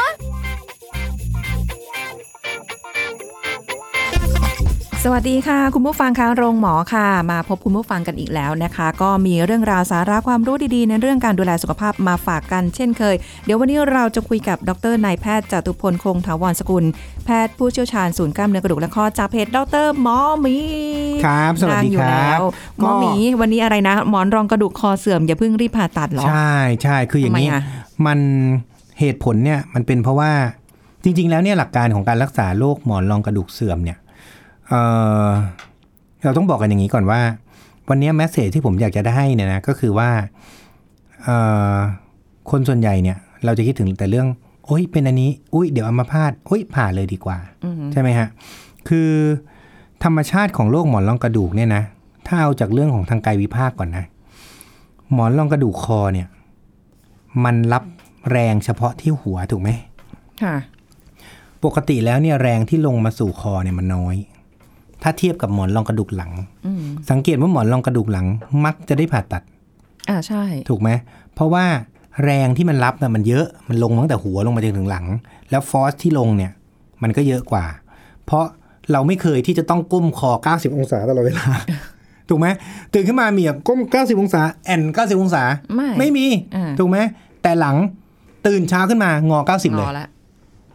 ล สวัสดีค่ะ คุณผู้ฟังคะโรงหมอค่ะ มาพบคุณผู้ฟังกันอีกแล้วนะคะ ก็มีเรื่องราวสาระความรู้ดีๆ ในเรื่องการดูแลสุขภาพมาฝากกันเช่นเคย เดี๋ยววันนี้เราจะคุยกับดรนายแพทย์จตุพลคงถาวรสกุล แพทย์ผู้เชี่ยวชาญศูนย์กล้ามเนื้อกระดูกและข้อจากเพจดรหมอหมีครับสวัสดีนั่งอยู่ครับแล้วหมอหมีวันนี้อะไรนะหมอนรองกระดูกคอเสื่อมอย่าเพิ่งรีบผ่าตัดเหรอใช่ใช่คืออย่างนี้ทำไมอะมันเหตุผลเนี่ยมันเป็นเพราะว่าจริง ๆ แล้วเนี่ยหลักการของการรักษาโรคหมอนรองกระดูกเสื่อมเนี่ย เออเราต้องบอกกันอย่างนี้ก่อนว่า วันนี้แมสเซจที่ผมอยากจะได้เนี่ยนะก็คือว่าเอ่อคนส่วนใหญ่เนี่ย เราจะคิดถึงแต่เรื่องโอ้ยเป็นอันนี้ อุ้ยเดี๋ยวเอามาพาดอุ้ยผ่าเลยดีกว่า ใช่ไหมฮะ คือธรรมชาติของโรคหมอนรองกระดูกเนี่ยนะ ถ้าเอาจากเรื่องของทางกายวิภาคก่อนนะ หมอนรองกระดูกคอเนี่ย มันรับแรงเฉพาะที่หัวถูกไหมค่ะ ปกติแล้วเนี่ยแรงที่ลงมาสู่คอเนี่ยมันน้อย ถ้าเทียบกับหมอนรองกระดูกหลังอืมสังเกตว่าหมอนรองกระดูกหลัง มักจะได้ผ่าตัด อ่าใช่ ถูกไหม เพราะว่าแรงที่มันรับน่ะมันเยอะ มันลงมาตั้งแต่หัวลงมาจนถึงหลัง แล้วฟอสที่ลงเนี่ย มันก็เยอะกว่า เพราะเราไม่เคยที่จะต้องก้มคอ 90 องศาตลอดเวลา ถูกไหมตื่นขึ้นมามีแบบก้ม 90 องศา แอน 90 องศา ไม่ ไม่มีอ่าถูกไหม แต่หลังตื่นเช้าขึ้นมางอ 90 เลยงอละ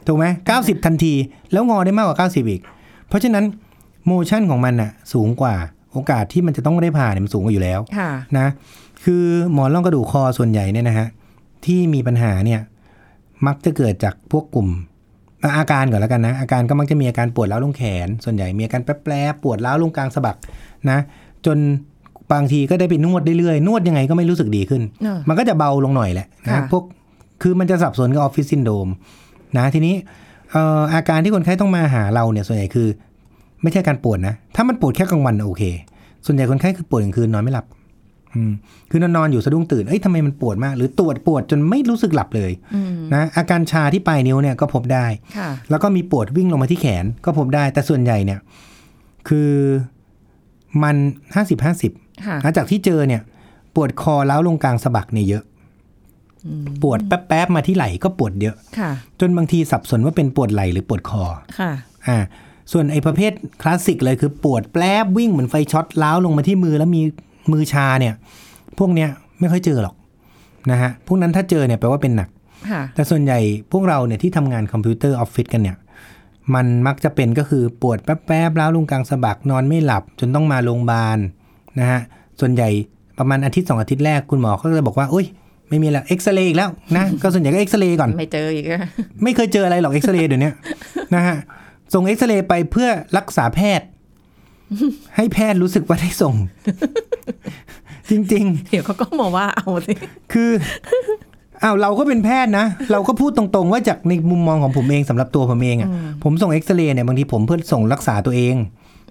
ถูกไหม 90 ทันที แล้วงอได้มากกว่า 90 อีก เพราะฉะนั้น โมชั่นของมันน่ะสูงกว่าโอกาสที่มันจะต้องได้ผ่าเนี่ยมันสูงกว่าอยู่แล้วค่ะนะคือหมอนรองกระดูกคอส่วนใหญ่เนี่ยนะฮะที่มีปัญหาเนี่ยมักจะเกิดจากพวกกลุ่มอะอาการก่อนแล้วกันนะ อาการก็มักจะมีอาการปวดร้าวลงแขน ส่วนใหญ่มีอาการแป๊บๆปวดร้าวลงกลางสะบักนะ จนบางทีก็ได้ไปนวดเรื่อยๆนวดยังไงก็ไม่รู้สึกดีขึ้นเออมันก็จะเบาลงหน่อยแหละนะค่ะพวกคือมันจะสับสนกับออฟฟิศซินโดมนะทีนี้เอ่ออาการที่คนไข้ต้องมาหาเราเนี่ยส่วนใหญ่คือ ไม่ใช่การปวดนะ ถ้ามันปวดแค่กลางวันน่ะโอเค ส่วนใหญ่คนไข้คือปวดกลางคืนนอนไม่หลับอืมคือนอนนอนๆอยู่สะดุ้งตื่น เอ้ยทำไมมันปวดมาก หรือตรวจปวดจนไม่รู้สึกหลับเลยอืมนะ อาการชาที่ปลายนิ้วเนี่ยก็พบได้ค่ะแล้วก็มีปวดวิ่งลงมาที่แขนก็พบได้ แต่ส่วนใหญ่เนี่ย คือมันห้าสิบห้าสิบค่ะหลังจากที่เจอเนี่ย ปวดคอแล้วลงกลางสะบักเนี่ยเยอะ ปวดแป๊บๆมาที่ไหล่ก็ปวดเยอะค่ะจนบางทีสับสนว่าเป็นปวดไหล่หรือปวดคอ ค่ะ อ่า ส่วนไอ้ประเภทคลาสสิกเลยคือปวดแป๊บวิ่งเหมือนไฟช็อตร้าวลงมาที่มือแล้วมีมือชาเนี่ย พวกเนี้ยไม่ค่อยเจอหรอกนะฮะพวกนั้นถ้าเจอเนี่ยแปลว่าเป็นหนักค่ะแต่ส่วนใหญ่พวกเราเนี่ยที่ทำงานคอมพิวเตอร์ออฟฟิศกันเนี่ย มันมักจะเป็นก็คือปวดแป๊บๆแล้วลงกลางสะบักนอนไม่หลับ จนต้องมาโรงพยาบาลนะฮะส่วนใหญ่ประมาณอาทิตย์สองอาทิตย์แรกคุณหมอเขาก็จะบอกว่าอุ้ยไม่มีแล้วเอ็กซเรย์อีกแล้วนะก็ส่วนใหญ่ก็เอ็กซเรย์ก่อนไม่เจออีกอะไม่เคยเจออะไรหรอกเอ็กซเรย์เดี๋ยวนี้นะฮะ ส่งเอ็กซเรย์ไปเพื่อรักษาแพทย์ ให้แพทย์รู้สึกว่าได้ส่ง จริง ๆ เดี๋ยวเขาก็มาว่าเอาสิคืออ้าวเราก็เป็นแพทย์นะ เราก็พูดตรงๆ ว่าจากในมุมมองของผมเองสำหรับตัวผมเองอะ่ะผมส่งเอ็กซเรย์เนี่ยบางทีผมเพื่อส่งรักษาตัวเอง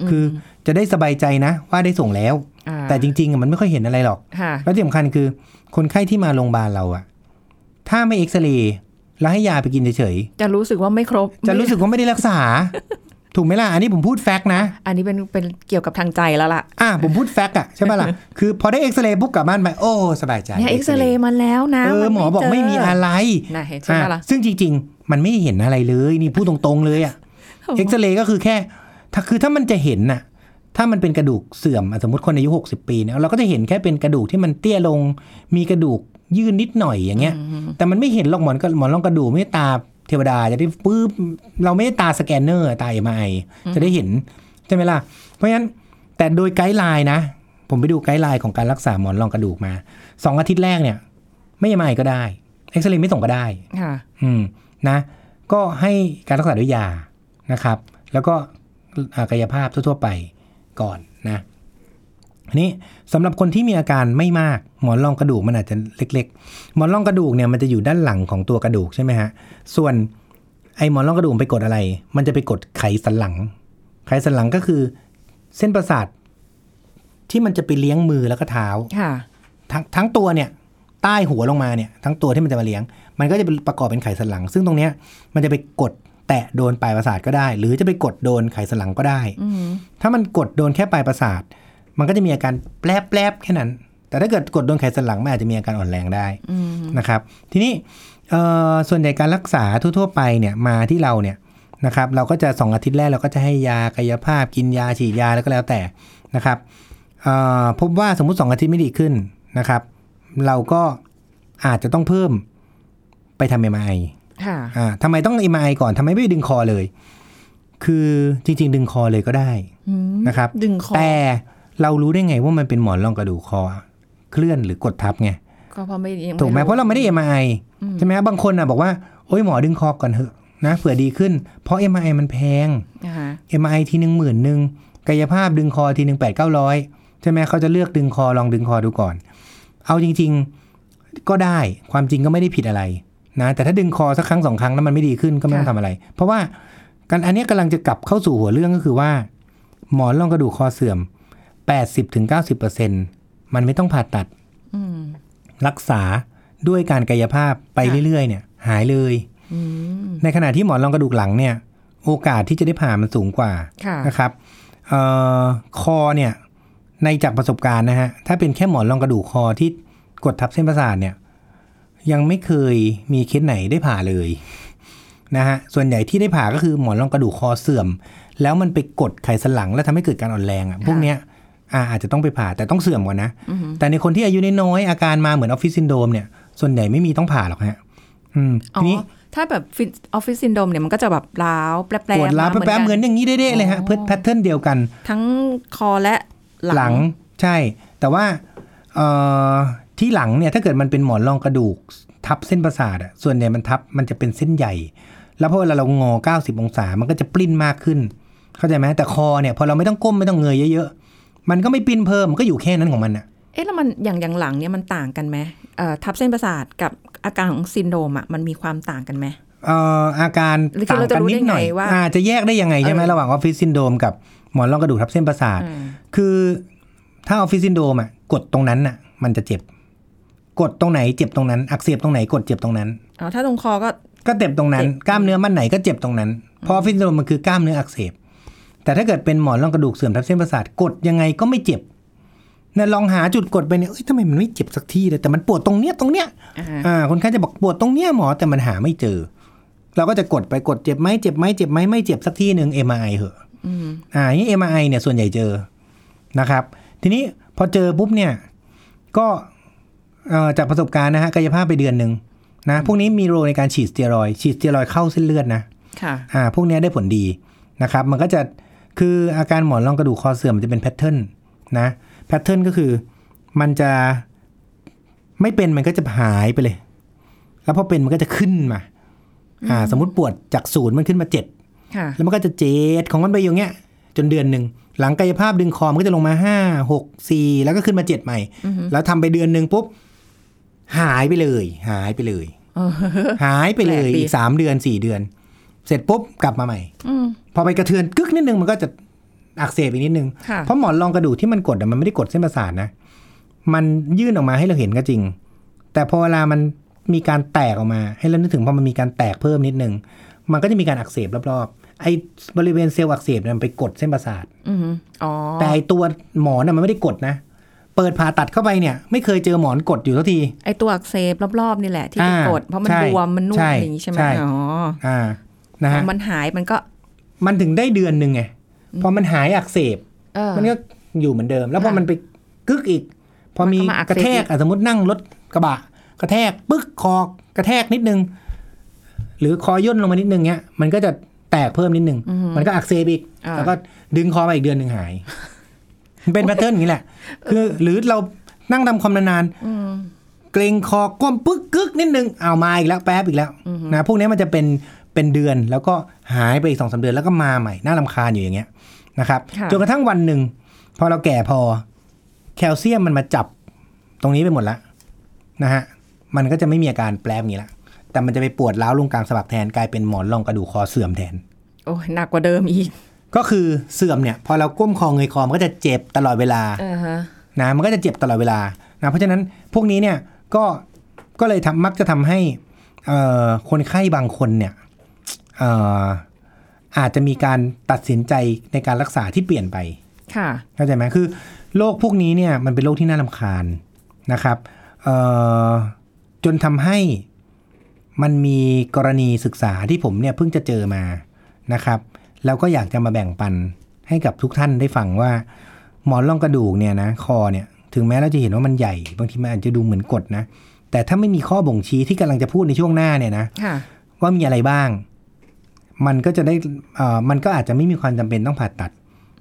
คือจะได้สบายใจนะ ว่าได้ส่งแล้วอ่าแต่จริงๆอะมันไม่ค่อยเห็นอะไรหรอกค่ะแล้วที่สำคัญคือ คนไข้ที่มาโรงพยาบาลเราอะถ้าไม่เอ็กซเรย์ แล้วให้ยาไปกินเฉยจะรู้สึกว่าไม่ครบๆจะรู้สึกว่าไม่ได้รักษา ถูกไหมล่ะ อันนี้ผมพูด fact นะ อันนี้เป็นเป็นเกี่ยวกับทางใจแล้วล่ะ อะผมพูด fact อะใช่ปะล่ะ คือพอได้เอ็กซเรย์ปุ๊บกลับบ้านไปโอ้ สบายใจเนี่ยเอ็กซเรย์มาแล้วนะเออหมอบอกไม่มีอะไรนะเห็นใช่ไหมล่ะอะ ซึ่งจริง ๆ มันไม่เห็นอะไรเลย นี่พูดตรงๆเลยอะเอ็กซเรย์ก็คือแค่ ถ้าคือถ้ามันจะเห็นน่ะ ถ้ามันเป็นกระดูกเสื่อมอะสมมติคนอายุ 60 ปีเนี่ยเราก็จะเห็นแค่เป็นกระดูกที่มันเตี้ยลง มีกระดูก ยื่นนิดหน่อยอย่างเงี้ย แต่มันไม่เห็นหรอกหมอนก็หมอนรองกระดูกไม่ได้ตาเทวดาจะได้ปื๊บเราไม่ได้ตาสแกนเนอร์ตา MRI จะได้เห็นใช่ไหมล่ะ เพราะฉะนั้นแต่โดย guideline นะ ผมไปดู guideline ของการรักษาหมอนรองกระดูกมาสองอาทิตย์แรกเนี่ย ไม่ MRI ก็ได้เอ็กซเรย์ไม่ส่งก็ได้ค่ะ อืมนะ ก็ให้การรักษาด้วยยานะครับ แล้วก็อ่ากายภาพทั่ว ๆ ไปก่อนนะ อันนี้สำหรับคนที่มีอาการไม่มาก หมอนรองกระดูกมันอาจจะเล็ก ๆ หมอนรองกระดูกเนี่ยมันจะอยู่ด้านหลังของตัวกระดูกใช่ไหมฮะส่วนไอหมอนรองกระดูกมันไปกดอะไร มันจะไปกดไขสันหลัง ไขสันหลังก็คือ เส้นประสาทที่มันจะไปเลี้ยงมือแล้วก็เท้าค่ะทั้งทั้งตัวเนี่ย ใต้หัวลงมาเนี่ย ทั้งตัวที่มันจะมาเลี้ยง มันก็จะเป็นประกอบเป็นไขสันหลัง ซึ่งตรงเนี้ยมันจะไปกดแตะโดนปลายประสาทก็ได้ หรือจะไปกดโดนไขสันหลังก็ได้อืมถ้ามันกดโดนแค่ปลายประสาท มันก็จะมีอาการแปลบแปลบๆแค่นั้น แต่ถ้าเกิดกดโดนไขสันหลังมันอาจจะมีอาการอ่อนแรงได้อืมนะครับ ทีนี้เอ่อส่วนใหญ่การรักษาทั่วๆไปเนี่ยมาที่เราเนี่ยนะครับเราก็จะสองอาทิตย์แรกเราก็จะให้ยากายภาพกินยาฉีดยาแล้วก็แล้วแต่นะครับเอ่อพบว่าสมมุติสองอาทิตย์ไม่ดีขึ้นนะครับ เราก็อาจจะต้องเพิ่มไปทำเอ็มไอค่ะอ่าทำไมต้อง MRI ก่อนทำไมไม่ดึงคอเลย คือจริง ๆ ดึงคอเลยก็ได้อืมนะครับ ดึงคอแต่ เรารู้ได้ไงว่ามันเป็นหมอนรองกระดูกคอ เคลื่อนหรือกดทับไงก็เพราะไม่ยังถูกไหมเพราะเราไม่ได้ MRI ใช่ไหมบางคนอะบอกว่าโอ้ยหมอดึงคอก่อนเถอะนะเผื่อดีขึ้น เพราะ MRI มันแพงนะคะ MRI ทีหนึ่งหมื่นหนึ่งกายภาพดึงคอทีหนึ่งแปดเก้าร้อยใช่ไหมเขาจะเลือกดึงคอลองดึงคอดูก่อน เอาจริง ๆก็ได้ความจริงก็ไม่ได้ผิดอะไรนะแต่ถ้าดึงคอสักครั้งสองครั้งแล้วมันไม่ดีขึ้นก็ไม่ต้องทำอะไร เพราะว่าการอันเนี้ยกำลังจะกลับเข้าสู่หัวเรื่องก็คือว่า หมอนรองกระดูกคอเสื่อม 80-90%มันไม่ต้องผ่าตัดอืมรักษาด้วยการกายภาพไปค่ะเรื่อยๆ เนี่ย หายเลยอืมในขณะที่หมอนรองกระดูกหลังเนี่ย โอกาสที่จะได้ผ่ามันสูงกว่าค่ะนะครับเอ่อคอเนี่ย ในจากประสบการณ์นะฮะ ถ้าเป็นแค่หมอนรองกระดูกคอที่กดทับเส้นประสาทเนี่ย ยังไม่เคยมีเคสไหนได้ผ่าเลยนะฮะ ส่วนใหญ่ที่ได้ผ่าก็คือหมอนรองกระดูกคอเสื่อม แล้วมันไปกดไขสันหลัง แล้วทำให้เกิดการอ่อนแรงอะ พวกเนี้ย อ่าอาจจะต้องไปผ่าแต่ต้องเสื่อมก่อนนะอืมแต่ในคนที่อายุน้อยๆอาการมาเหมือนออฟฟิศซินโดรมเนี่ยส่วนใหญ่ไม่มีต้องผ่าหรอกฮะอืมอ๋อทีนี้ถ้าแบบออฟฟิศซินโดรมเนี่ยมันก็จะแบบล้าวแปลบๆปวดร้าวมาแป๊บๆเหมือนอย่างนี้เด้ๆเลยฮะอ๋อเพื่อ pattern เดียวกัน ทั้งคอและหหลัลังงใช่ แต่ว่าเอ่อที่หลังเนี่ยถ้าเกิดมันเป็นหมอนรองกระดูก ทับเส้นประสาทอะส่วนใหญ่มันทับมันจะเป็นเส้นใหญ่ แล้วพอเวลาเรางอ 90 องศา มันก็จะปลิ้นมากขึ้น เข้าใจไหมแต่คอเนี่ยพอเราไม่ต้องก้มไม่ต้องเงยเยอะๆ มันก็ไม่ปลิ้นเพิ่มมันก็อยู่แค่นั้นของมันอะเอ๊ะแล้วมันอย่างอย่างหลังเนี่ยมันต่างกันไหมเอ่อทับเส้นประสาทกับอาการของซินโดรมอะมันมีความต่างกันไหมเอ่ออาการหรือต่างเราจะกันรู้นิดหน่อยได้ไงว่าอาจะแยกได้ยังไงใช่ไหมเออระหว่างออฟฟิศซินโดรมกับหมอนรองกระดูกทับเส้นประสาทอืมคือถ้าออฟฟิศซินโดรมอะกดตรงนั้นน่ะ มันจะเจ็บ กดตรงไหนเจ็บตรงนั้น อักเสบตรงไหนกดเจ็บตรงนั้นอ๋อถ้าตรงคอก็ก็เจ็บตรงนั้นเจ็บกล้ามเนื้อมันไหนก็เจ็บตรงนั้น เพราะออฟฟิศซินโดรมมันคือกล้ามเนื้ออักเสบ แต่ถ้าเกิดเป็นหมอนรองกระดูกเสื่อมทับเส้นประสาทกดยังไงก็ไม่เจ็บเนี่ยลองหาจุดกดไปเนี่ยเอ้ยทำไมมันไม่เจ็บสักทีเลยแต่มันปวดตรงเนี้ยตรงเนี้ยอ่าอ่าคนไข้จะบอกปวดตรงเนี้ยหมอแต่มันหาไม่เจอ เราก็จะกดไปกดเจ็บไหมเจ็บไหมเจ็บไหมไม่เจ็บสักที่หนึ่ง MRI เหอะอืมอ่านี่ MRI เนี่ยส่วนใหญ่เจอนะครับ ทีนี้พอเจอปุ๊บเนี่ย ก็เอ่อจากประสบการณ์นะฮะกายภาพไปเดือนหนึ่งนะพวกนี้มีโรในการฉีดสเตียรอยด์ฉีดสเตียรอยด์เข้าเส้นเลือดนะค่ะอ่าพวกเนี้ยได้ผลดีนะครับ มันก็จะ คืออาการหมอนรองกระดูกคอเสื่อมมันจะเป็นแพทเทิร์นนะแพทเทิร์นก็คือมันจะไม่เป็นมันก็จะหายไปเลย แล้วพอเป็นมันก็จะขึ้นมา อ่า สมมติปวดจากศูนย์มันขึ้นมาเจ็ดค่ะแล้วมันก็จะเจ็ดของมันไปอย่างเงี้ย จนเดือนหนึ่งหลังกายภาพดึงคอมันก็จะลงมาห้าหกสี่แล้วก็ขึ้นมาเจ็ดใหม่อือฮึแล้วทำไปเดือนหนึ่งปุ๊บหายไปเลย หายไปเลยเออหายไปเลยแปลกดีอีกสามเดือนสี่เดือน เสร็จปุ๊บกลับมาใหม่อืมพอไปกระเทือนกึกนิดนึงมันก็จะอักเสบอีกนิดนึงค่ะเพราะหมอนรองกระดูกที่มันกดอะมันไม่ได้กดเส้นประสาทนะ มันยื่นออกมาให้เราเห็นก็จริง แต่พอเวลามันมีการแตกออกมา ให้เรานึกถึงพอมันมีการแตกเพิ่มนิดนึง มันก็จะมีการอักเสบรอบๆ ไอ้บริเวณเซลล์อักเสบเนี่ยมันไปกดเส้นประสาทอืมอ๋อแต่ไอ้ตัวหมอนน่ะมันไม่ได้กดนะ เปิดผ่าตัดเข้าไปเนี่ย ไม่เคยเจอหมอนกดอยู่ทักที ไอตัวอักเสบรอบๆนี่แหละที่ไปอ่ากด เพราะมันใช่บวมมันนุ่มใช่อะไรอย่างนี้ใช่ไหมใช่อ๋ออ่า นะพฮะอมันหายมันก็ มันถึงได้เดือนหนึ่งไงพอมันหายอักเสบเออมันก็อยู่เหมือนเดิม แล้วพอค่ะมันไปกึกอีก พอมีมันก็มาอักเสบกระแทกอะสมมตินั่งรถกระบะ กระแทกปึ๊กคอกระแทกนิดนึง หรือคอย่นลงมานิดนึงเนี้ยมันก็จะแตกเพิ่มนิดนึง มันก็อักเสบอีกอ่าแล้วก็ดึงคอมาอีกเดือนหนึ่งหายมันเป็นแพทเทิร์นอย่างนี้แหละ คือหรือเรานั่งทำความนานๆอืมเกรงคอก้มปึ๊กกึกนิดนึงเอามาอีกแล้วแป๊บอีกแล้วนะพวกนี้มันจะเป็น เป็นเดือนแล้วก็หายไปอีกสองสาเดือนแล้วก็มาใหม่น่าลำคาญอยู่อย่างเงี้ยนะครับค่ะจนกระทั่งวันหนึ่งพอเราแก่พอแคลเซียมมันมาจับตรงนี้ไปหมดแล้วนะฮะมันก็จะไม่มีอาการแปลบอย่างนี้ละแต่มันจะไปปวดร้าวลงกลางสะบักแทนกลายเป็นหมอนรองกระดูกคอเสื่อมแทน โอ้ยหนักกว่าเดิมอีก ก็คือเสื่อมเนี่ย พอเราก้มคอเงยคอมันก็จะเจ็บตลอดเวลาเออฮะนะมันก็จะเจ็บตลอดเวลานะเพราะฉะนั้นพวกนี้เนี่ยก็ก็เลยทำมักจะทำให้เอ่อคนไข้บางคนเนี่ยเอ่ออาจจะมีการตัดสินใจในการรักษาที่เปลี่ยนไป ค่ะ เข้าใจไหมคือโรคพวกนี้เนี่ยมันเป็นโรคที่น่ารำคาญนะครับเอ่อจนทำให้มันมีกรณีศึกษาที่ผมเนี่ยเพิ่งจะเจอมานะครับ แล้วก็อยากจะมาแบ่งปันให้กับทุกท่านได้ฟังว่า หมอนรองกระดูกเนี่ยนะคอเนี่ยถึงแม้เราจะเห็นว่ามันใหญ่ บางทีมันอาจจะดูเหมือนกดนะ แต่ถ้าไม่มีข้อบ่งชี้ที่กำลังจะพูดในช่วงหน้าเนี่ยนะค่ะว่ามีอะไรบ้าง มันก็จะได้เอ่อมันก็อาจจะไม่มีความจำเป็นต้องผ่าตัด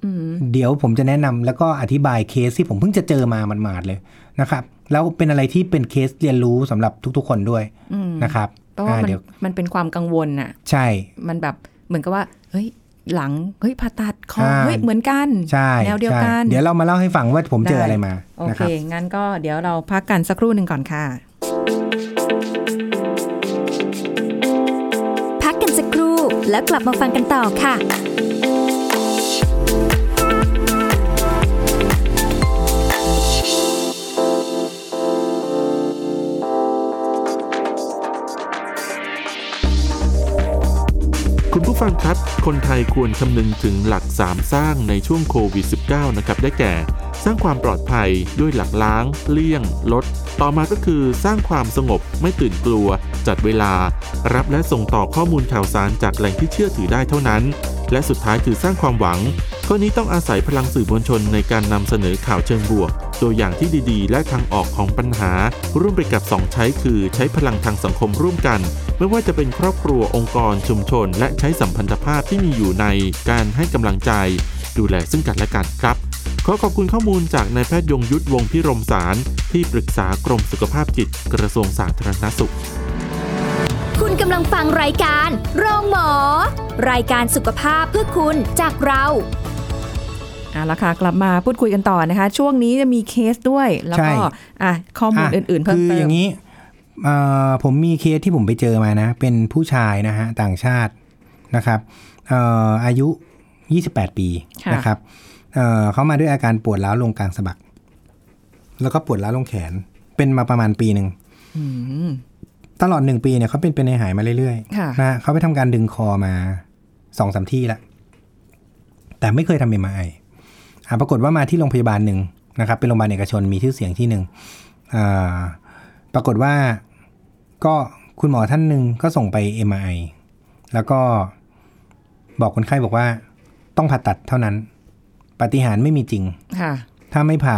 อืมเดี๋ยวผมจะแนะนำแล้วก็อธิบายเคสที่ผมเพิ่งจะเจอมามันมาดๆเลยนะครับ แล้วเป็นอะไรที่เป็นเคสเรียนรู้สำหรับทุก ๆ คนด้วยอืมนะครับเพราะว่าอ่ามันเดี๋ยวมันเป็นความกังวลน่ะ ใช่ มันแบบเหมือนกับว่า เฮ้ยหลังเฮ้ยผ่าตัดคออ่าเฮ้ยเหมือนกันใช่แนวเดียวกันใช่เดี๋ยวเรามาเล่าให้ฟังว่าผมเจออะไรมาโอเคนะครับงั้นก็เดี๋ยวเราพักกันสักครู่หนึ่งก่อนค่ะ แล้วกลับมาฟังกันต่อค่ะคุณผู้ฟังครับ คนไทยควรคำนึงถึงหลัก 3 สร้างในช่วงโควิด -19 นะครับ ได้แก่ สร้างความปลอดภัยด้วยหลักล้าง เลี่ยง ลด ต่อมาก็คือสร้างความสงบไม่ตื่นกลัว จัดเวลา รับและส่งต่อข้อมูลข่าวสารจากแหล่งที่เชื่อถือได้เท่านั้น และสุดท้ายคือสร้างความหวังข้อนี้ต้องอาศัยพลังสื่อมวลชนในการนำเสนอข่าวเชิงบวก ตัวอย่างที่ดีๆ และทางออกของปัญหา ร่วมไปกับสองใช้คือใช้พลังทางสังคมร่วมกัน ไม่ว่าจะเป็นครอบครัวองค์กร ชุมชน และใช้สัมพันธภาพที่มีอยู่ในการให้กำลังใจ ดูแลซึ่งกันและกันครับ ขอขอบคุณข้อมูลจากนายแพทย์ยงยุทธวงศ์พิรมสารที่ปรึกษากรมสุขภาพจิตกระทรวงสาธารณสุข กำลังฟังรายการโรงหมอ รายการสุขภาพเพื่อคุณจากเราเอาละค่ะกลับมาพูดคุยกันต่อนะคะ ช่วงนี้จะมีเคสด้วย แล้วก็ใช่อะข้อมูลอะอื่น ๆ เพิ่มคือเติอมย่างนี้เอ่อผมมีเคสที่ผมไปเจอมานะ เป็นผู้ชายนะฮะต่างชาตินะครับเอ่ออายุ 28 ปีค่ะนะครับเอ่อเขามาด้วยอาการปวดร้าวลงกลางสะบัก แล้วก็ปวดร้าวลงแขน เป็นมาประมาณปีหนึ่งอืม ตลอดหนึ่งปีเนี่ยเขาเป็นเป็นในหายมาเรื่อยค่ะๆนะเขาไปทำการดึงคอมาสองสามที่ละแต่ไม่เคยทำเอ็มไอปรากฏว่ามาที่โรงพยาบาลหนึ่งนะครับ เป็นโรงพยาบาลเอกชนมีชื่อเสียงที่หนึ่งอ่าปรากฏว่าก็คุณหมอท่านหนึ่งก็ส่งไป MRI แล้วก็บอกคนไข้บอกว่าต้องผ่าตัดเท่านั้นปาฏิหาริย์ไม่มีจริงค่ะถ้าไม่ผ่า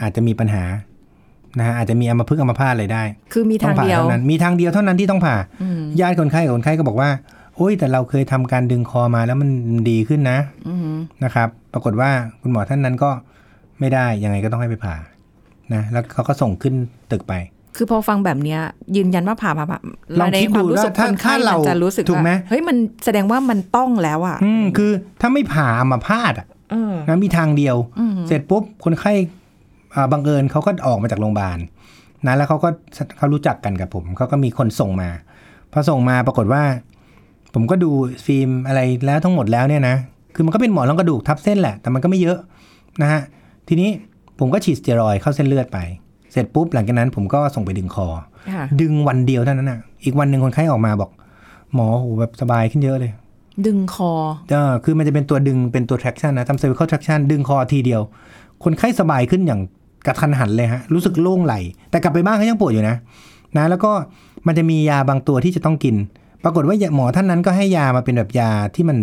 อาจจะมีปัญหา นะฮะอาจจะมีอัมพฤกษ์อัมพาตอะไรได้ คือมีต้ทางผ่าเดียวเท่านั้นมีทางเดียวเท่านั้นที่ต้องผ่าอืมญาติคนไข้กับคนไข้ก็บอกว่าโอ้ยแต่เราเคยทำการดึงคอมาแล้วมันดีขึ้นนะอืมนะครับ ปรากฏว่าคุณหมอท่านนั้นก็ไม่ได้ยังไงก็ต้องให้ไปผ่านะแล้วเขาก็ส่งขึ้นตึกไป คือพอฟังแบบเนี้ย ยืนยันว่าผ่าผ่าผ่าลองคิดดูในวามรู้สึกว่าถ้าคนไข้ถ้าเรามันจะรู้สึกถูกไหมว่าเฮ้ยมันแสดงว่ามันต้องแล้วอะ อืมคือถ้าไม่ผ่าอัมาพาตอะเออนะมีทางเดียวอืมเสร็จปุ๊บคนไข้อ่า บังเอิญเขาก็ออกมาจากโรงพยาบาลนะแล้วเขาก็เขารู้จักกันกับผมเขาก็มีคนส่งมาพอส่งมาปรากฏว่า ผมก็ดูฟิล์มอะไรแล้วทั้งหมดแล้วเนี่ยนะคือมันก็เป็นหมอนรองกระดูกทับเส้นแหละ แต่มันก็ไม่เยอะนะฮะทีนี้ผมก็ฉีดสเตียรอยด์เข้าเส้นเลือดไป เสร็จปุ๊บหลังจากนั้นผมก็ส่งไปดึงคอค่ะดึงวันเดียวเท่านั้นอะ อีกวันหนึ่งคนไข้ออกมาบอก หมอโหแบบสบายขึ้นเยอะเลย ดึงคอเออคือมันจะเป็นตัวดึงเป็นตัว traction นะทำ cervical traction ดึงคอทีเดียว คนไข้สบายขึ้นอย่าง กระทันหันเลยฮะ รู้สึกโล่งไหล แต่กลับไปบ้านเขายังปวดอยู่นะ นะ แล้วก็มันจะมียาบางตัวที่จะต้องกิน ปรากฏว่าหมอท่านนั้นก็ให้ยามาเป็นแบบยาที่มัน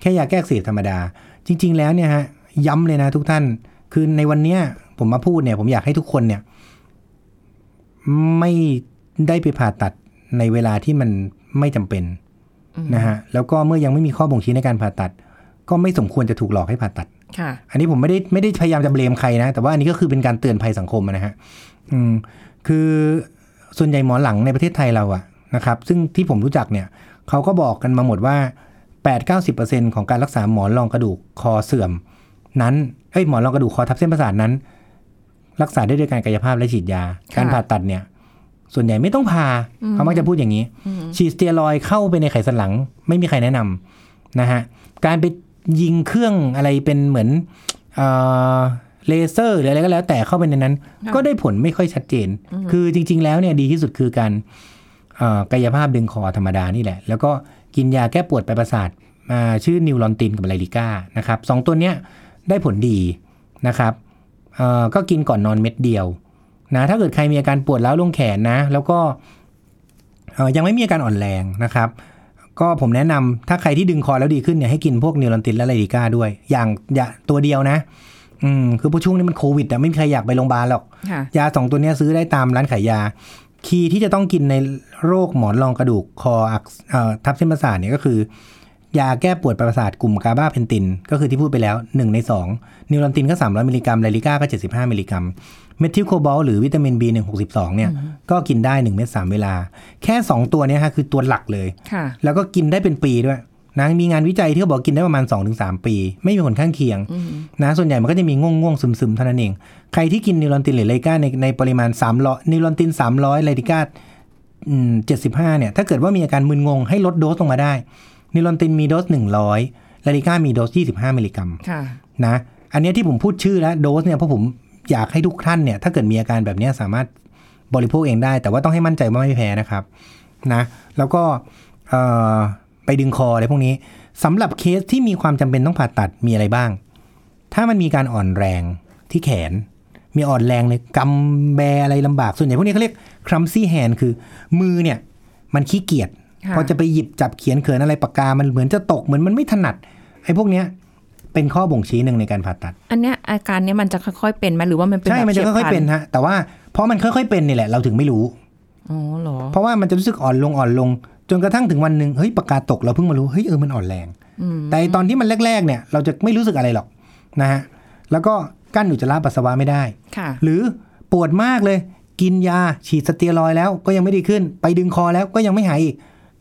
แค่ยาแก้อักเสบธรรมดา จริง ๆ แล้วเนี่ยฮะ ย้ำเลยนะทุกท่าน คือในวันเนี้ยผมมาพูดเนี่ยผมอยากให้ทุกคนเนี่ย ไม่ได้ไปผ่าตัดในเวลาที่มันไม่จำเป็นนะฮะ แล้วก็เมื่อยังไม่มีข้อบ่งชี้ในการผ่าตัด ก็ไม่สมควรจะถูกหลอกให้ผ่าตัดค่ะ อันนี้ผมไม่ได้ไม่ได้พยายามจะเบลมใครนะ แต่ว่าอันนี้ก็คือเป็นการเตือนภัยสังคมนะฮะอืมคือส่วนใหญ่หมอหลังในประเทศไทยเราอะนะครับ ซึ่งที่ผมรู้จักเนี่ยเขาก็บอกกันมาหมดว่า 8-90%ของการรักษาหมอนรองกระดูกคอเสื่อม นั้นเอ้ยหมอนรองกระดูกคอทับเส้นประสาทนั้น รักษาได้ด้วยการกายภาพและฉีดยา การผ่าตัดเนี่ย ส่วนใหญ่ไม่ต้องพาเขามักจะพูดอย่างนี้ ฉีดสเตียรอยด์เข้าไปในไขสันหลัง ไม่มีใครแนะนำนะฮะการไป ยิงเครื่องอะไรเป็นเหมือนเอ่อเลเซอร์หรืออะไรก็แล้ว แต่เข้าไปในนั้นค่ะก็ได้ผลไม่ค่อยชัดเจน คือจริง ๆ แล้วเนี่ยดีที่สุดคือการเอ่อกายภาพดึงคอธรรมดานี่แหละ แล้วก็กินยาแก้ปวดปลายประสาทอ่าชื่อนิวรอนตินกับไลลิก้านะครับสองตัวเนี้ยได้ผลดีนะครับเอ่อก็กินก่อนนอนเม็ดเดียวนะถ้าเกิดใครมีอาการปวดร้าวลงแขนนะ แล้วก็เอ่อยังไม่มีอาการอ่อนแรงนะครับ ก็ผมแนะนำถ้าใครที่ดึงคอแล้วดีขึ้นเนี่ยให้กินพวกนิวรอนตินและไลลิก้าด้วย อย่างอย่าตัวเดียวนะ อืมคือพอช่วงนี้มันโควิดอะไม่มีใครอยากไปโรงพยาบาลหรอกค่ะยาสองตัวเนี้ยซื้อได้ตามร้านขายยา key ที่จะต้องกินในโรคหมอนรองกระดูกคออักเอ่อทับเส้นประสาทเนี่ยก็คือยาแก้ปวดประสาทกลุ่ม gabapentin ก็คือที่พูดไปแล้ว 1 ใน 2 Neurontin ก็ 300 มิลลิกรัม Lyrica ก็ 75 มิลลิกรัม Methylcobal หรือวิตามิน B12 เนี่ยก็กินได้1เม็ด3เวลา แค่ 2 ตัวเนี้ยฮะคือตัวหลักเลยค่ะแล้วก็กินได้เป็นปีด้วยนะมีงานวิจัยที่เขาบอกกินได้ประมาณ 2-3 ปี ไม่มีผลข้างเคียงนะส่วนใหญ่มันก็จะมีง่วงง่วงซึมซึมๆเท่านั้นเอง ใครที่กิน Neurontin หรือ Lyrica ในในปริมาณ300 Neurontin 300 Lyrica เจ็ดสิบห้าเนี่ยถ้าเกิดว่ามีอาการมึนงงให้ลดโดสลงมาได้ Neurontin มีโดส100 Lyrica มีโดส25มิลลิกรัมค่ะนะอันเนี้ยที่ผมพูดชื่อแล้วโดสเนี่ยเพราะผม อยากให้ทุกท่านเนี่ย ถ้าเกิดมีอาการแบบเนี้ยสามารถบริโภคเองได้ แต่ว่าต้องให้มั่นใจว่าไม่แพ้นะครับนะ แล้วก็เอ่อไปดึงคออะไรพวกนี้สำหรับเคสที่มีความจำเป็นต้องผ่าตัดมีอะไรบ้าง ถ้ามันมีการอ่อนแรงที่แขน มีอ่อนแรงเลยกำแบอะไรลำบาก ส่วนใหญ่พวกนี้เขาเรียกครัมซี่แฮนคือ มือเนี่ย มันขี้เกียจค่ะพอจะไปหยิบจับเขียนเขินอะไรปากกา มันเหมือนจะตกเหมือนมันไม่ถนัดไอ้พวกเนี้ย เป็นข้อบ่งชี้หนึ่งในการผ่าตัด อันเนี้ยอาการเนี้ยมันจะค่อยๆเป็นไหมหรือว่ามันเป็นใช่แบบมันจะค่อยๆเป็นฉีบพลัฮะ แต่ว่าเพราะมันค่อยๆเป็นนี่แหละเราถึงไม่รู้อ๋อเหรอ เพราะว่ามันจะรู้สึกอ่อนลงอ่อนลง จนกระทั่งถึงวันหนึ่งเฮ้ยปากกาตกเราเพิ่งมารู้เฮ้ยเออมันอ่อนแรงอืมแต่ตอนที่มันแรกๆเนี่ย เราจะไม่รู้สึกอะไรหรอกนะฮะแล้วก็กั้นอุจจาระปัสสาวะไม่ได้ค่ะ หรือปวดมากเลย กินยาฉีดสเตียรอยด์แล้วก็ยังไม่ดีขึ้น ไปดึงคอแล้วก็ยังไม่หายอีก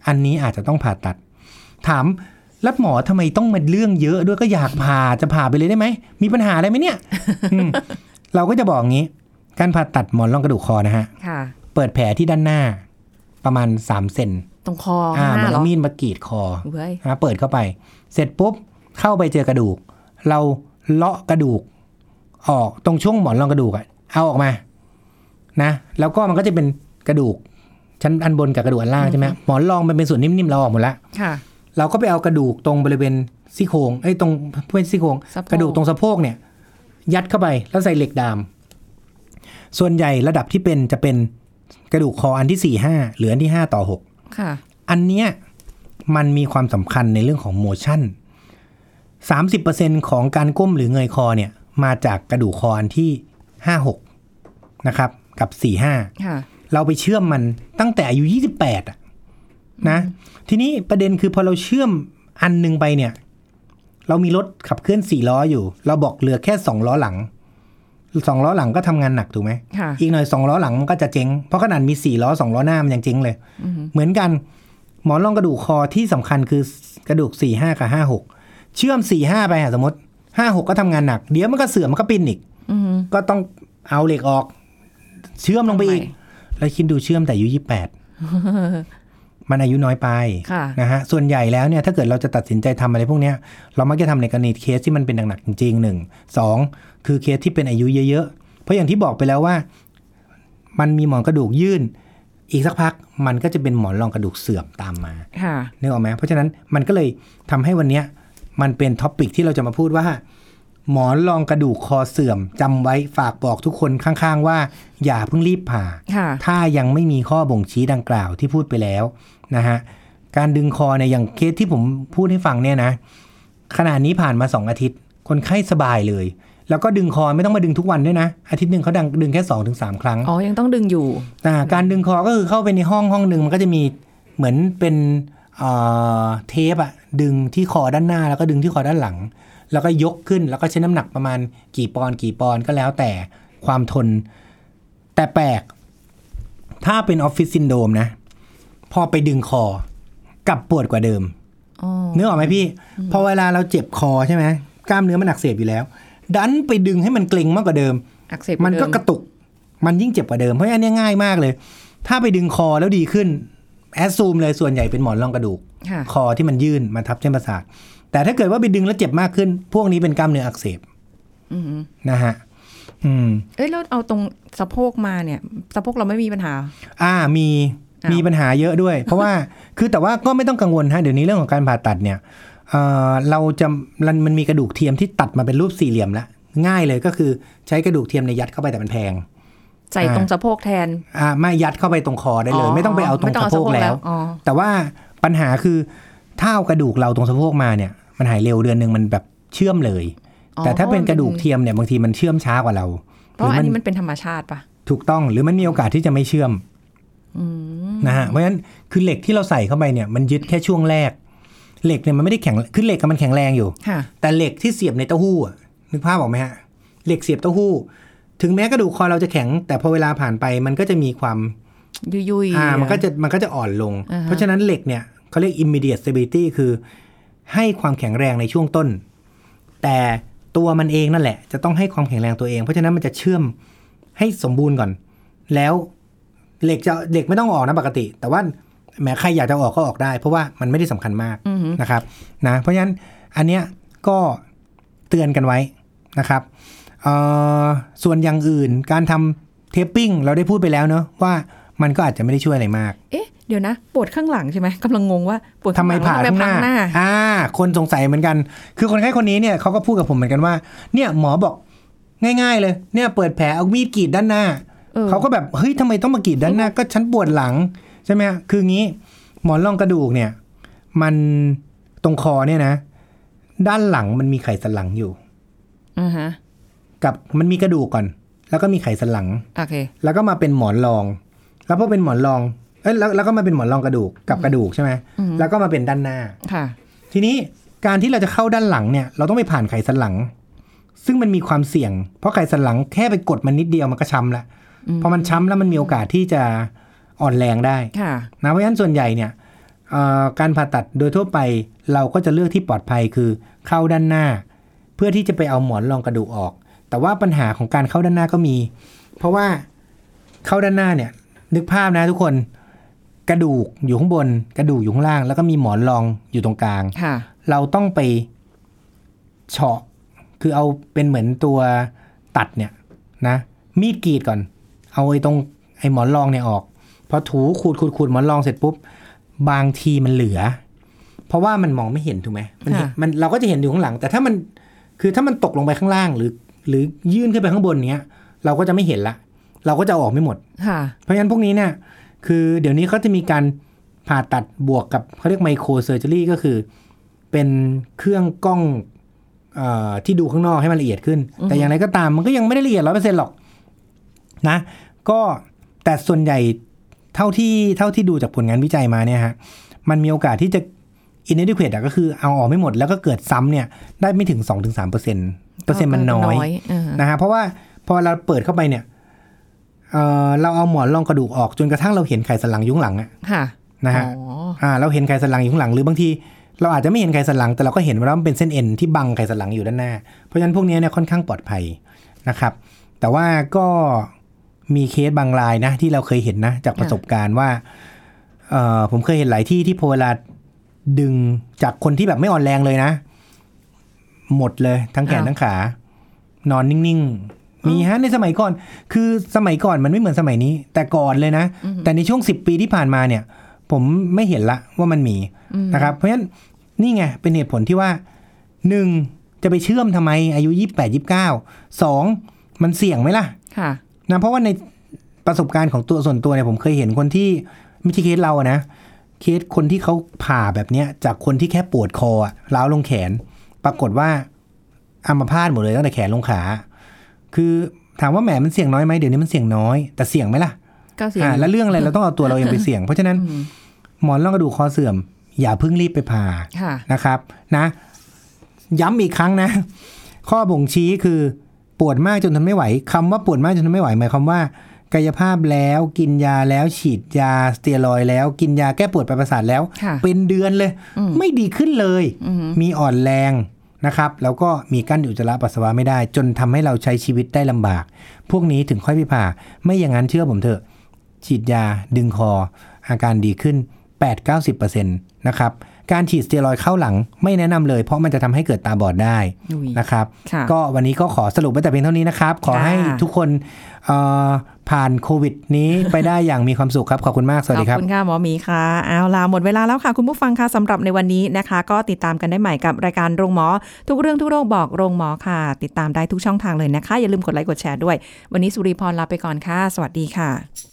อันนี้อาจจะต้องผ่าตัด ถาม แล้วหมอทำไมต้องมาเรื่องเยอะด้วยก็อยากผ่าจะผ่าไปเลยได้ไหม มีปัญหาอะไรไหมเนี่ยอืมเราก็จะบอกงี้ การผ่าตัดหมอนรองกระดูกคอนะฮะค่ะเปิดแผลที่ด้านหน้า ประมาณ3เซนตรงคออ่าข้างหเหมืน้าอนเหรอเอามีดมากรีดคอเว้ยนะเปิดเข้าไป เสร็จปุ๊บเข้าไปเจอกระดูก เราเลาะกระดูก ออกตรงช่วงหมอนรองกระดูกอะเอาออกมา นะ แล้วก็มันก็จะเป็นกระดูกชั้นอันบนกับกระดูกอันล่างใช่ไหมหมอนรองมันเป็นส่วนนิ่มๆเราออกหมดแล้วค่ะ เราก็ไปเอากระดูกตรงบริเวณซี่โครงไอ้ยตรงเพื่อนซี่โครงสะโพกกระดูกตรงสะโพกเนี่ย ยัดเข้าไปแล้วใส่เหล็กดาม ส่วนใหญ่ระดับที่เป็นจะเป็นกระดูกคออันที่สี่ห้าหรืออันที่ห้าต่อหกค่ะอันเนี้ยมันมีความสำคัญในเรื่องของโมชั่น30%ของการก้มหรือเงยคอเนี่ย มาจากกระดูกคออันที่5 6นะครับ กับ4ค่ะ5เราไปเชื่อมมันตั้งแต่อายุ28อะ นะ ทีนี้ประเด็นคือพอเราเชื่อมอันหนึงไปเนี่ย เรามีรถขับเคลื่อน4ล้ออยู่ เราบอกเหลือแค่2ล้อหลัง2ล้อหลังก็ทำงานหนักถูกไหมค่ะอีกหน่อยสองล้อหลังมันก็จะเจ๊ง เพราะขนาดมีสี่ล้อสองล้อหน้ามันยังเจ๊งเลย เหมือนกัน หมอนรองกระดูกคอที่สำคัญคือกระดูกสี่ห้ากับห้าหกเชื่อมสี่ห้าไปอะสมมติห้าหกก็ทำงานหนัก เดี๋ยวมันก็เสื่อมมันก็ปิ้นอีกอืมก็ต้องเอาเหล็กออก เชื่อมลงไปอีกทำไมแล้วคิดดูเชื่อมแต่อายุยี่แปด มันอายุน้อยไปค่ะนะฮะส่วนใหญ่แล้วเนี่ยถ้าเกิดเราจะตัดสินใจทำอะไรพวกเนี้ยเรามักจะทำในกรณีเคสที่มันเป็นหนักๆจริงๆหนึ่งสองคือเคสที่เป็นอายุเยอะๆ เพราะอย่างที่บอกไปแล้วว่า มันมีหมอนกระดูกยื่น อีกสักพักมันก็จะเป็นหมอนรองกระดูกเสื่อมตามมาค่ะนึกออกไหมเพราะฉะนั้นมันก็เลยทำให้วันเนี้ยมันเป็น topic ที่เราจะมาพูดว่าหมอนรองกระดูกคอเสื่อมจำไว้ฝากบอกทุกคนข้างๆ ว่า อย่าเพิ่งรีบผ่าค่ะถ้ายังไม่มีข้อบ่งชี้ดังกล่าวที่พูดไปแล้ว นะฮะการดึงคอเนี่ยอย่างเคสที่ผมพูดให้ฟังเนี่ยนะขณะนี้ผ่านมาสองอาทิตย์ คนไข้สบายเลย แล้วก็ดึงคอไม่ต้องมาดึงทุกวันด้วยนะ อาทิตย์หนึ่งเขาดังดึงแค่สองถึงสามครั้งอ๋อยังต้องดึงอยู่อ่าการดึงคอก็คือเข้าไปในห้องห้องหนึ่งมันก็จะมีเหมือนเป็นเอ่อเทปอะดึงที่คอด้านหน้าแล้วก็ดึงที่คอด้านหลัง แล้วก็ยกขึ้นแล้วก็ใช้น้ำหนักประมาณกี่ปอนด์กี่ปอนด์ก็แล้วแต่ความทน แต่แปลกถ้าเป็นออฟฟิศซินโดรมนะ พอไปดึงคอกลับปวดกว่าเดิมอ๋อนึกออกไหมพี่พอเวลาเราเจ็บคอใช่ไหมกล้ามเนื้อมันอักเสบอยู่แล้ว ดันไปดึงให้มันเกร็งมากกว่าเดิมอักเสบมันก็เดิกระตุก มันยิ่งเจ็บกว่าเดิมเพราะอันเนี้ยง่ายมากเลย ถ้าไปดึงคอแล้วดีขึ้นแอดซูมเลยส่วนใหญ่เป็นหมอนรองกระดูกค่ะคอที่มันยื่นมาทับเส้นประสาทแต่ถ้าเกิดว่าไปดึงแล้วเจ็บมากขึ้น พวกนี้เป็นกล้ามเนื้ออักเสบอืมนะฮะอืมเอ้ยแล้วเอาตรงสะโพกมาเนี่ย สะโพกเราไม่มีปัญหา อ่ามีอ้าว มีปัญหาเยอะด้วย เพราะว่าคือแต่ว่าก็ไม่ต้องกังวลฮะเดี๋ยวนี้เรื่องของการผ่าตัดเนี่ยเอ่อเราจะมันมันมีกระดูกเทียมที่ตัดมาเป็นรูปสี่เหลี่ยมแล้วง่ายเลยก็คือใช้กระดูกเทียมในยยัดเข้าไปแต่มันแพงใส่ตรงสะโพกแทนอ่าไม่ยัดเข้าไปตรงคอได้เลย ไม่ต้องไปเอาตรงไม่ต้สะโพกแล้วอ๋อแต่ว่าปัญหาคือถ้าเอากระดูกเราตรงสะโพกมาเนี่ย มันหายเร็วเดือนหนึ่งมันแบบเชื่อมเลยอ๋อแต่ถ้าเป็นกระดูกเทียมเนี่ยบางทีมันเชื่อมช้ากว่าเรา เพราะอันหนี้รือมันเป็นธรรมชาติปะถูกต้องหรือมันมีโอกาสที่จะไม่เชื่อมอืม นะฮะเพราะฉะนั้นคือเหล็กที่เราใส่เข้าไปเนี่ยมันยึดแค่ช่วงแรก เหล็กเนี่ยมันไม่ได้แข็งคือเหล็กกับมันแข็งแรงอยู่ค่ะแต่เหล็กที่เสียบในเต้าหู้อะนึกภาพออกไหมฮะเหล็กเสียบเต้าหู้ ถึงแม้กระดูกคอเราจะแข็ง แต่พอเวลาผ่านไปมันก็จะมีความยุยยุยๆอ่ามันก็จะมันก็จะอ่อนลงอ่าฮะเพราะฉะนั้นเหล็กเนี่ยเขาเรียก immediate stability คือ ให้ความแข็งแรงในช่วงต้น แต่ตัวมันเองนั่นแหละ จะต้องให้ความแข็งแรงตัวเอง เพราะฉะนั้นมันจะเชื่อมให้สมบูรณ์ก่อน แล้ว เหล็กจะเหล็กไม่ต้องออกนะปกติ แต่ว่าแม้ใครอยากจะออกก็ออกได้ เพราะว่ามันไม่ได้สำคัญมากอือหือนะครับนะเพราะฉะนั้นอันเนี้ยก็เตือนกันไว้นะครับเอ่อส่วนอย่างอื่นการทำเทปปิ้งเราได้พูดไปแล้วเนอะว่ามันก็อาจจะไม่ได้ช่วยอะไรมาก เอ๊ะเดี๋ยวนะปวดข้างหลังใช่ไหมกำลังงงว่าปวดทำไมข้งหลัผ่าแล้วข้างทำไมหน้าพังหน้าอ่า คนสงสัยเหมือนกัน คือคนไข้คนนี้เนี่ยเขาก็พูดกับผมเหมือนกันว่า เนี่ยหมอบอกง่าย ๆ เลยเนี่ยเปิดแผลเอามีดกรีดด้านหน้า เออเขาก็แบบเฮ้ยทำไมต้องมากรีดด้านหน้าก็ฉันปวดหลังใช่ไหมฮะคืองี้หมอนรองกระดูกเนี่ย มันตรงคอเนี่ยนะ ด้านหลังมันมีไขสันหลังอยู่อ่าฮะกับมันมีกระดูกก่อน แล้วก็มีไขสันหลังโอเค แล้วก็มาเป็นหมอนรอง แล้วพอเป็นหมอนรองเอ้ยแล้วแล้วก็มาเป็นหมอนรองกระดูกกับกระดูกใช่ไหมอืมแล้วก็มาเป็นด้านหน้าค่ะ ทีนี้การที่เราจะเข้าด้านหลังเนี่ย เราต้องไปผ่านไขสันหลัง ซึ่งมันมีความเสี่ยง เพราะไขสันหลังแค่ไปกดมันนิดเดียวมันก็ช้ำละอืม พอมันช้ำแล้วมันมีโอกาสที่จะอ่อนแรงได้ค่ะนะเพราะฉะนั้นส่วนใหญ่เนี่ยเอ่อการผ่าตัดโดยทั่วไปเราก็จะเลือกที่ปลอดภัยคือเข้าด้านหน้า เพื่อที่จะไปเอาหมอนรองกระดูกออก แต่ว่าปัญหาของการเข้าด้านหน้าก็มี เพราะว่าเข้าด้านหน้าเนี่ย นึกภาพนะทุกคนกระดูกอยู่ข้างบน กระดูกอยู่ข้างล่าง แล้วก็มีหมอนรองอยู่ตรงกลางค่ะเราต้องไปเฉาะคือเอาเป็นเหมือนตัวตัดเนี่ยนะมีดกรีดก่อน เอาไอ้ตรงไอ้หมอนรองเนี่ยออกพอถูขูดขูดขูดหมอนรองเสร็จปุ๊บบางทีมันเหลือ เพราะว่ามันมองไม่เห็นถูกไหมมันเห็นค่ะมันเราก็จะเห็นอยู่ข้างหลัง แต่ถ้ามันคือถ้ามันตกลงไปข้างล่างหรือ หรือยื่นขึ้นไปข้างบนเนี้ย เราก็จะไม่เห็นละ เราก็จะเอาออกไม่หมดค่ะเพราะฉะนั้นพวกนี้เนี่ยคือเดี๋ยวนี้เขาจะมีการผ่าตัดบวกกับเขาเรียกไมโครเซอร์เจอรี่ก็คือ เป็นเครื่องกล้องเออที่ดูข้างนอกให้มันละเอียดขึ้น แต่อย่างไรก็ตามมันก็ยังไม่ได้ละเอียดร้อยเปอร์เซ็นต์หรอก นะก็แต่ส่วนใหญ่เท่าที่เท่าที่ดูจากผลงานวิจัยมาเนี่ยฮะมันมีโอกาสที่จะ inadequate อะก็คือเอาออกไม่หมดแล้วก็เกิดซ้ำเนี่ยได้ไม่ถึง 2-3%เปอร์เซ็นต์เปอร์เซ็นต์มันน้อยอ่านะฮะเพราะว่าพอเราเปิดเข้าไปเนี่ยเออเราเอาหมอนรองกระดูกออกจนกระทั่งเราเห็นไขสันหลังอยุ้างหลังอะค่ะนะฮะอ๋ออ่าเราเห็นไขสันหลังอยู่ข้างหลังหรือบางทีเราอาจจะไม่เห็นไขสันหลัง แต่เราก็เห็นว่ามันเป็นเส้นเอ็นที่บังไขสันหลังอยู่ด้านหน้า เพราะฉะนั้นพวกนี้เนี่ยค่อนข้างปลอดภัยนะครับ แต่ว่าก็ มีเคสบางรายนะ ที่เราเคยเห็นนะ จากประสบการณ์ว่าเออผมเคยเห็นหลายที่ที่พอเวลาดึงจากคนที่แบบไม่อ่อนแรงเลยนะ หมดเลย ทั้งแขนอ้าวทั้งขา นอนนิ่งๆ มีฮะในสมัยก่อน คือสมัยก่อนมันไม่เหมือนสมัยนี้ แต่ก่อนเลยนะ แต่ในช่วงสิบปีที่ผ่านมาเนี่ย ผมไม่เห็นละว่ามันมีนะครับ เพราะฉะนั้นนี่ไงเป็นเหตุผลที่ว่าหนึ่งจะไปเชื่อมทำไมอายุยี่แปดยี่เก้าสองมันเสี่ยงไหมล่ะค่ะ นะเพราะว่าในประสบการณ์ของตัวส่วนตัวเนี่ยผมเคยเห็นคนที่ไม่ใช่เคสเราอะนะเคสคนที่เขาผ่าแบบเนี้ย จากคนที่แค่ปวดคออะร้าวลงแขน ปรากฏว่าอัมพาตหมดเลยตั้งแต่แขนลงขา คือถามว่าแหมมันเสี่ยงน้อยไหมเดี๋ยวนี้มันเสี่ยงน้อย แต่เสี่ยงไหมล่ะก็เสียงอ่าแล้วเรื่องอะไรเราต้องเอาตัวเราเองไปเสี่ยง เพราะฉะนั้นอืมหมอนรองกระดูกคอเสื่อม อย่าเพิ่งรีบไปผ่าค่ะนะครับ นะ ย้ำอีกครั้งนะ ข้อบ่งชี้คือ ปวดมากจนทนไม่ไหวคำว่าปวดมากจนทนไม่ไหวหมายความว่า กายภาพแล้วกินยาแล้วฉีดยาสเตียรอยด์แล้ว กินยาแก้ปวดปลายประสาทแล้วค่ะเป็นเดือนเลยอืมไม่ดีขึ้นเลยอืมมีอ่อนแรงนะครับแล้วก็มีกั้นอุจจาระปัสสาวะไม่ได้ จนทำให้เราใช้ชีวิตได้ลำบาก พวกนี้ถึงค่อยไปผ่าไม่อย่างนั้นเชื่อผมเถอะ ฉีดยาดึงคอ อาการดีขึ้น 8-90%นะครับ การฉีดสเตียรอยด์เข้าหลังไม่แนะนำเลย เพราะมันจะทำให้เกิดตาบอดได้อุ้ยนะครับค่ะก็วันนี้ก็ขอสรุปไว้แต่เพียงเท่านี้นะครับ ขอค่ะให้ทุกคนเอ่อผ่านโควิดนี้ไปได้อย่างมีความสุขครับ ขอบคุณมาก สวัสดีคขรัอบบคุณค่ะ หมอหมีค่ะ เอาล่ะหมดเวลาแล้วค่ะ คุณผู้ฟังค่ะสำหรับในวันนี้นะคะ ก็ติดตามกันได้ใหม่กับรายการโรงหมอ ทุกเรื่องทุกโรคบอกโรงหมอค่ะ ติดตามได้ทุกช่องทางเลยนะคะ อย่าลืมกดไลค์กดแชร์ด้วย วันนี้สุริพรลาไปก่อนค่ะ สวัสดีค่ะ